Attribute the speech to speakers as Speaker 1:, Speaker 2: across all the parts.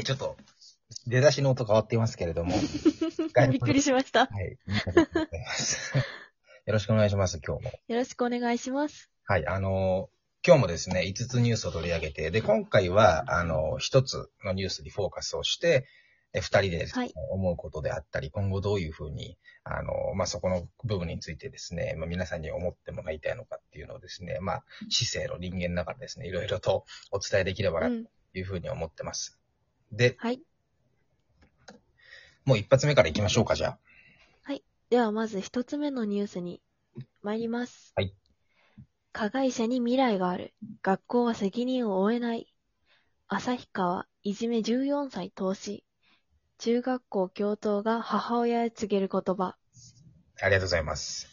Speaker 1: はい、ちょっと、出だしの音変わっていますけれども。
Speaker 2: びっくりしました。
Speaker 1: はい。ありがとうございます。よろしくお願いします、今日も。
Speaker 2: よろしくお願いします。
Speaker 1: はい、あの今日もですね、5つニュースを取り上げて、で、今回は、あの1つのニュースにフォーカスをして、え2人でね、
Speaker 2: はい
Speaker 1: 思うことであったり、今後どういうふうに、あのまあ、そこの部分についてですね、まあ、皆さんに思ってもらいたいのかっていうのをですね、まあ、市政の人間ながらですね、いろいろとお伝えできれば
Speaker 2: う。
Speaker 1: なんというふうに思ってます。で、
Speaker 2: はい。
Speaker 1: もう一発目から行きましょうか、じゃあ。
Speaker 2: ではまず一つ目のニュースに参ります。
Speaker 1: はい。
Speaker 2: 加害者に未来がある。学校は責任を負えない。旭川、いじめ14歳投資。中学校教頭が母親へ告げる言葉。
Speaker 1: ありがとうございます。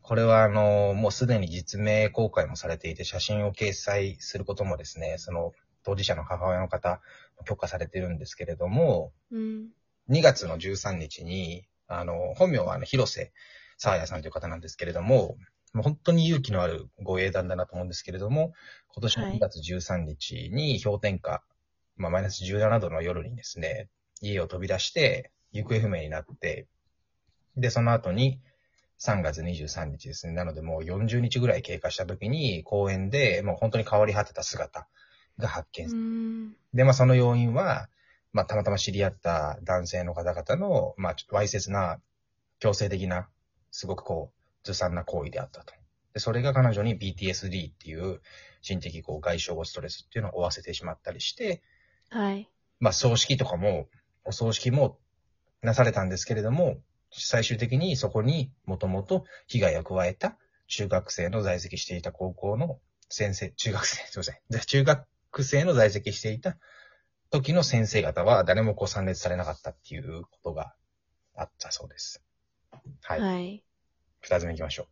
Speaker 1: これは、あの、もうすでに実名公開もされていて、写真を掲載することもですね、その当事者の母親の方、許可されてるんですけれども、
Speaker 2: うん。
Speaker 1: 2月の13日に、あの、本名はあの広瀬沙耶さんという方なんですけれども、もう本当に勇気のあるご英断だなと思うんですけれども、今年の
Speaker 2: はい
Speaker 1: 2月13日に氷点下、まあマイナス17度の夜にですね、家を飛び出して、行方不明になって、で、その後に3月23日ですね。なのでもう40日ぐらい経過した時に公園でもう本当に変わり果てた姿が発見
Speaker 2: う
Speaker 1: され
Speaker 2: ん。
Speaker 1: で、まあその要因は、まあたまたま知り合った男性の方々の、まあちょっとわいせつな、強制的な、すごくこう、ずさんな行為であったと。で、それが彼女に PTSD っていう心的こう外傷後ストレスっていうのを負わせてしまったりして、
Speaker 2: はい。
Speaker 1: まあ葬式とかも、お葬式もなされたんですけれども、最終的にそこにもともと被害を加えた中学生の在籍していた高校の先生、中学生、すいません。で中学生の在籍していた時の先生方は誰もこう参列されなかったっていうことがあったそうです。はい。
Speaker 2: はい。
Speaker 1: 二つ目行きましょ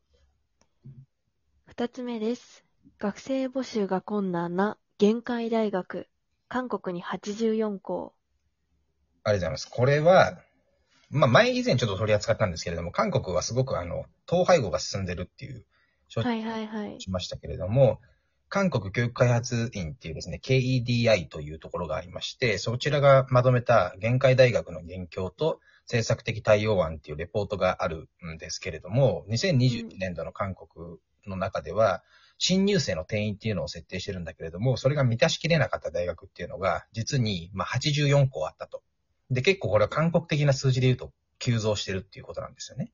Speaker 2: 二つ目です。学生募集が困難な限界大学。韓国に84校。
Speaker 1: う。ありがとうございます。これは、まあ前以前ちょっと取り扱ったんですけれども、韓国はすごくあの、統廃合が進んでるっていう、承知
Speaker 2: はいはいはい。
Speaker 1: しましたけれども、韓国教育開発院っていうですね、KEDI というところがありまして、そちらがまとめた限界大学の現況と政策的対応案っていうレポートがあるんですけれども、2022年度の韓国の中では、新入生の定員っていうのを設定してるんだけれども、それが満たしきれなかった大学っていうのが、実にまあ84校あったと。で、結構これは韓国的な数字で言うと急増してるっていうことなんですよね。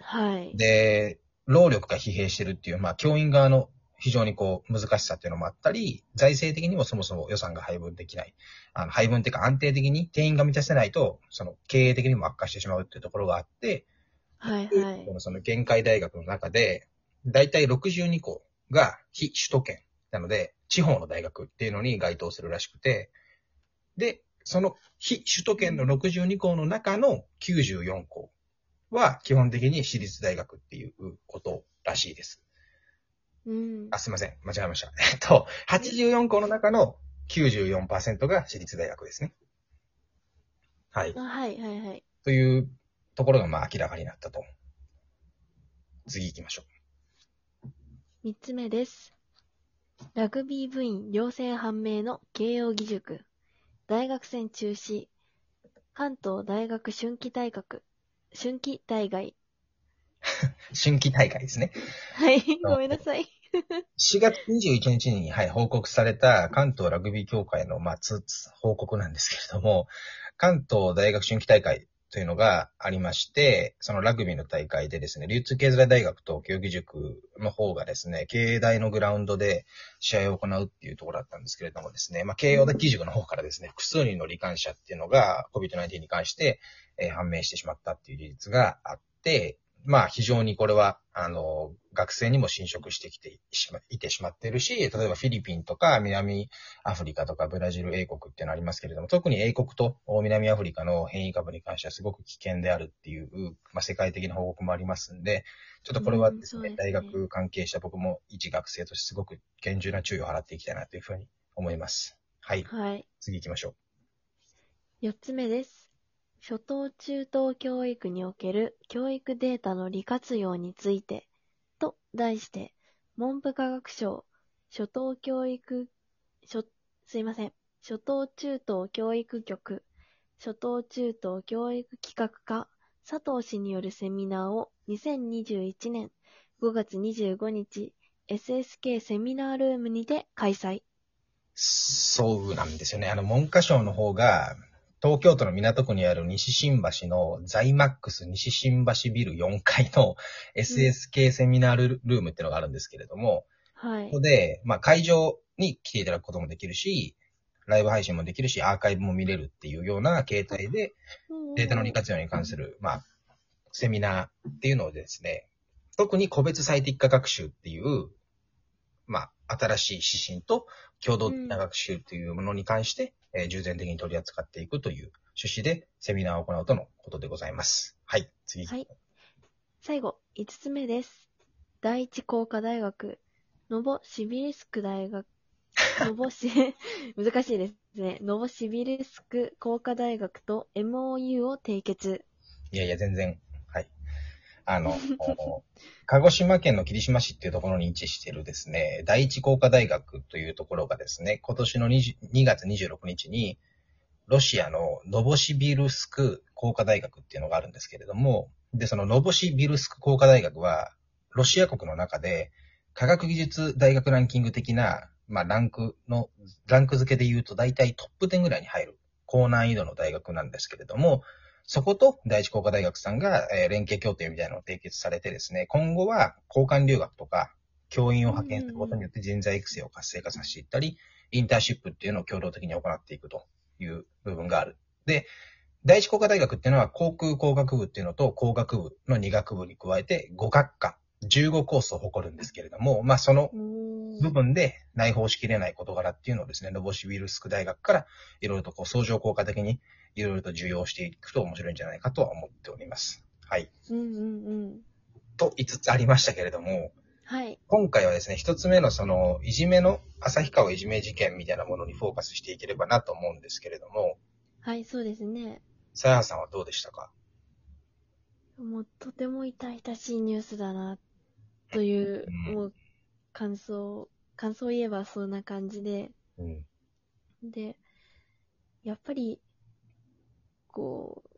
Speaker 2: はい。
Speaker 1: で、労力が疲弊してるっていう、まあ、教員側の非常にこう、難しさっていうのもあったり、財政的にもそもそも予算が配分できない。あの、配分っていうか安定的に定員が満たせないと、その、経営的にも悪化してしまうっていうところがあって、
Speaker 2: はいはい
Speaker 1: こ。のその限界大学の中で、だいたい62校が非首都圏なので、地方の大学っていうのに該当するらしくて、で、その非首都圏の62校の中の94校は基本的に私立大学っていうことらしいです。
Speaker 2: うん。
Speaker 1: あ、すいません。間違えました。えっと、84校の中の94%が私立大学ですね。はい
Speaker 2: あ。はいはいはい。
Speaker 1: というところがまあ明らかになったと。次行きましょう。
Speaker 2: 三つ目です。ラグビー部員良性判明の慶応義塾。大学戦中止。関東大学春季大学。春季大会。
Speaker 1: 春季大会ですね。
Speaker 2: はい、ごめんなさい。
Speaker 1: 4月21日に、はい、報告された関東ラグビー協会の、まあ、つつ報告なんですけれども、関東大学春季大会というのがありまして、そのラグビーの大会でですね、流通経済大学と競技塾の方がですね、経営大のグラウンドで試合を行うっていうところだったんですけれどもですね、まあ、慶応大義塾の方からですね、複数人の罹患者っていうのが COVID-19 に関して、えー判明してしまったっていう事実があって、まあ非常にこれは、あの、学生にも侵食してきてしまいてしまっているし、例えばフィリピンとか南アフリカとかブラジル、英国っていうのありますけれども、特に英国と南アフリカの変異株に関してはすごく危険であるっていう、まあ世界的な報告もありますんで、ちょっとこれはですね、
Speaker 2: すね
Speaker 1: 大学関係者僕も一学生としてすごく厳重な注意を払っていきたいなというふうに思います。はい。
Speaker 2: はい。
Speaker 1: 次行きましょう。
Speaker 2: 四つ目です。初等中等教育における教育データの利活用についてと題して、文部科学省初等教育、初、すいません。初等中等教育局、初等中等教育企画課、佐藤氏によるセミナーを2021年5月25日、SSK セミナールームにて開催。
Speaker 1: そうなんですよね。あの、文科省の方が、東京都の港区にある西新橋のザイマックス西新橋ビル4階の SSK セミナールームっていうのがあるんですけれども、
Speaker 2: はい。
Speaker 1: ここ。で、まあ、会場に来ていただくこともできるし、ライブ配信もできるし、アーカイブも見れるっていうような形態で、データの利活用に関する、まあ、セミナーっていうのをですね、特に個別最適化学習っていう、まあ、新しい指針と共同的な学習というものに関して、えー重点的に取り扱っていくという趣旨でセミナーを行うとのことでございます。はい、次。
Speaker 2: はい。最後、5つ目です。第一工科大学、ノボシビリスク大学、ノボシ、難しいですね。ノボシビリスク工科大学と MOU を締結。
Speaker 1: いやいや、全然、はい。あの、鹿児島県の霧島市っていうところに位置しているですね、第一工科大学というところがですね、今年の 2, 2月26日に、ロシアのノボシビルスク工科大学っていうのがあるんですけれども、で、そのノボシビルスク工科大学は、ロシア国の中で、科学技術大学ランキング的な、まあ、ランクの、ランク付けで言うと大体トップ10ぐらいに入る高難易度の大学なんですけれども、そこと第一工科大学さんが、えー連携協定みたいなのを締結されてですね、今後は交換留学とか、教員を派遣することによって人材育成を活性化させていったり、インターンシップっていうのを共同的に行っていくという部分がある。で、第一工科大学っていうのは航空工学部っていうのと工学部の2学部に加えて5学科、15コースを誇るんですけれども、まあその部分で内包しきれない事柄っていうのをですね、ノボシビルスク大学からいろいろとこう相乗効果的にいろいろと受容していくと面白いんじゃないかとは思っております。はい。
Speaker 2: うんうんうん。
Speaker 1: と5つありましたけれども、
Speaker 2: はい。
Speaker 1: 今回はですね、1つ目のその、いじめの、旭川いじめ事件みたいなものにフォーカスしていければなと思うんですけれども、
Speaker 2: はい、そうですね。
Speaker 1: さやさんはどうでしたか？
Speaker 2: もうとても痛々しいニュースだな、という、
Speaker 1: うん
Speaker 2: もう感想、感想を言えばそんな感じで、
Speaker 1: うん。
Speaker 2: で、やっぱり、こう、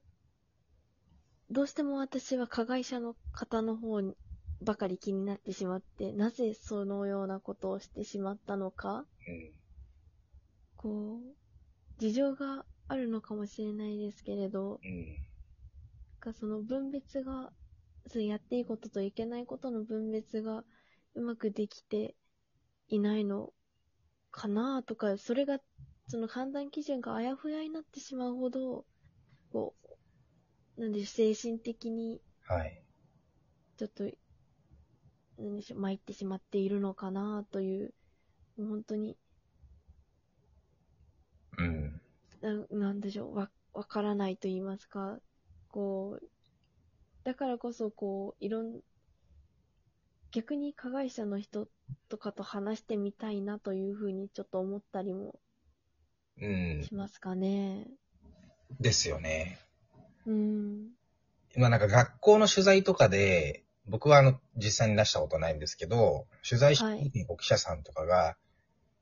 Speaker 2: どうしても私は加害者の方の方にばかり気になってしまって、なぜそのようなことをしてしまったのか、
Speaker 1: うん。
Speaker 2: こう、事情があるのかもしれないですけれど、
Speaker 1: うん。
Speaker 2: がその分別が、やっていいことといけないことの分別がうまくできていないのかなとか、それが、その判断基準があやふやになってしまうほど、こう、なんでしょう、精神的に
Speaker 1: はい。
Speaker 2: ちょっと、なんでしょう、参ってしまっているのかなという、もう本当に、
Speaker 1: うん。
Speaker 2: なんなんでしょう、わ、わからないと言いますか、こう、だからこそ、こう、いろん、逆に加害者の人とかと話してみたいなというふうにちょっと思ったりも
Speaker 1: うん。
Speaker 2: しますかね。
Speaker 1: ですよね。
Speaker 2: うん。
Speaker 1: まあなんか学校の取材とかで、僕はあの、実際に出したことないんですけど、取材した時にこう記者さんとかが、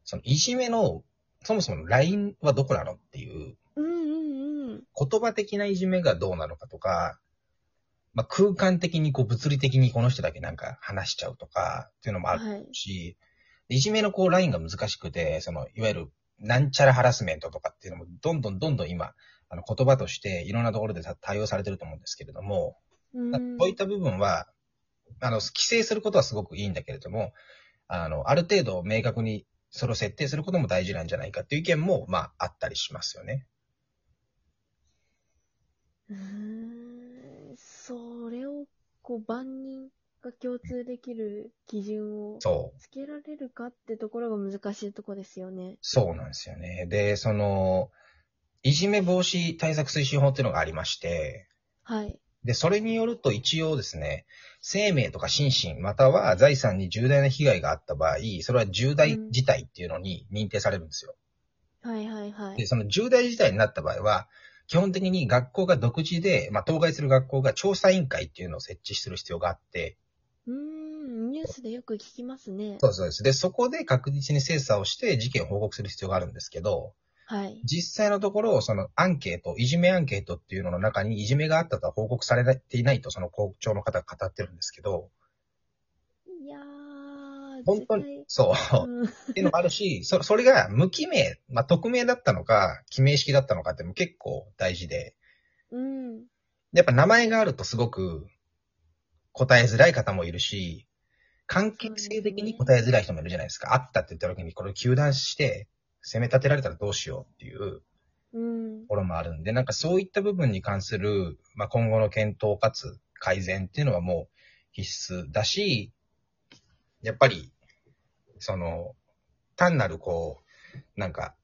Speaker 1: そのいじめの、そもそもの LINE はどこなのっていう、
Speaker 2: うんうんうん。
Speaker 1: 言葉的ないじめがどうなのかとか、まあ空間的にこう物理的にこの人だけなんか話しちゃうとかっていうのもある
Speaker 2: はい。
Speaker 1: し、いじめのこうラインが難しくて、その、いわゆる、なんちゃらハラスメントとかっていうのも、どんどんどんどん今、あの言葉としていろんなところでた対応されてると思うんですけれども、
Speaker 2: うん。
Speaker 1: そういった部分は、あの、規制することはすごくいいんだけれども、あの、ある程度明確にそれを設定することも大事なんじゃないかっていう意見も、まあ、あったりしますよね。
Speaker 2: うーん。それを、こう、万人が共通できる基準を
Speaker 1: そう。
Speaker 2: つけられるかってところが難しいとこですよね。
Speaker 1: そうなんですよね。で、その、いじめ防止対策推進法っていうのがありまして、
Speaker 2: はい。
Speaker 1: で、それによると一応ですね、生命とか心身、または財産に重大な被害があった場合、それは重大事態っていうのに認定されるんですよ。
Speaker 2: はいはいはい
Speaker 1: で、。その重大事態になった場合は、基本的に学校が独自で、まあ、当該する学校が調査委員会っていうのを設置する必要があって、
Speaker 2: うーん、ニュースでよく聞きますね。
Speaker 1: そうそうです。で、そこで確実に精査をして事件を報告する必要があるんですけど、
Speaker 2: はい。
Speaker 1: 実際のところ、そのアンケート、いじめアンケートっていうのの中にいじめがあったとは報告されていないと、その校長の方が語ってるんですけど、本当に
Speaker 2: 絶、
Speaker 1: そう、
Speaker 2: 対うん
Speaker 1: っていうのもあるし、そそれが無記名、まあ、匿名だったのか、記名式だったのかっても結構大事で、
Speaker 2: うん。
Speaker 1: やっぱ名前があるとすごく答えづらい方もいるし、関係性的に答えづらい人もいるじゃないですか。あったって言った時にこれを糾弾して、責め立てられたらどうしようっていう
Speaker 2: うん
Speaker 1: と。ころもあるんで、なんかそういった部分に関する、まあ、今後の検討かつ改善っていうのはもう必須だし、やっぱり、その、単なるこう、なんか、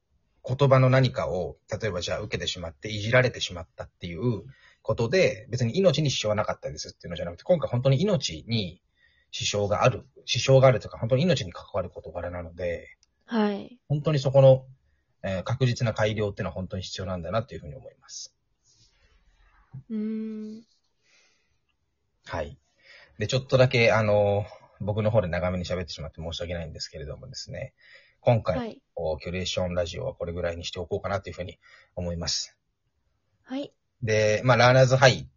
Speaker 1: 言葉の何かを、例えばじゃあ受けてしまって、いじられてしまったっていうことで、別に命に支障はなかったですっていうのじゃなくて、今回本当に命に支障がある、支障があるというか、本当に命に関わる事柄なので、
Speaker 2: はい。
Speaker 1: 本当にそこの、えー確実な改良っていうのは本当に必要なんだなっていうふうに思います。
Speaker 2: うーん。
Speaker 1: はい。で、ちょっとだけ、あの、僕の方で長めに喋ってしまって申し訳ないんですけれどもですね、今回、
Speaker 2: はい。
Speaker 1: キュレーションラジオはこれぐらいにしておこうかなというふうに思います。
Speaker 2: はい。
Speaker 1: で、まあ、ラーナーズハイ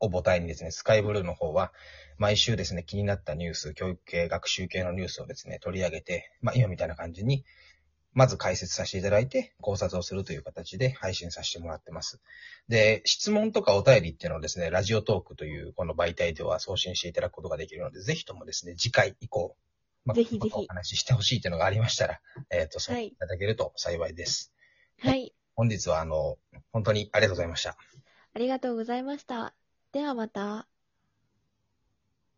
Speaker 1: を母体にですね、スカイブルーの方は、毎週ですね、気になったニュース、教育系、学習系のニュースをですね、取り上げて、まあ、今みたいな感じに、まず解説させていただいて、考察をするという形で配信させてもらってます。で、質問とかお便りっていうのをですね、ラジオトークというこの媒体では送信していただくことができるので、ぜひともですね、次回以降、まあ、
Speaker 2: ぜひぜひ
Speaker 1: お話ししてほしいというのがありましたら、えっ、と、そう
Speaker 2: はい
Speaker 1: いただけると幸いです。
Speaker 2: はい。
Speaker 1: 本日は、あの、本当にありがとうございました。
Speaker 2: ありがとうございました。ではまた。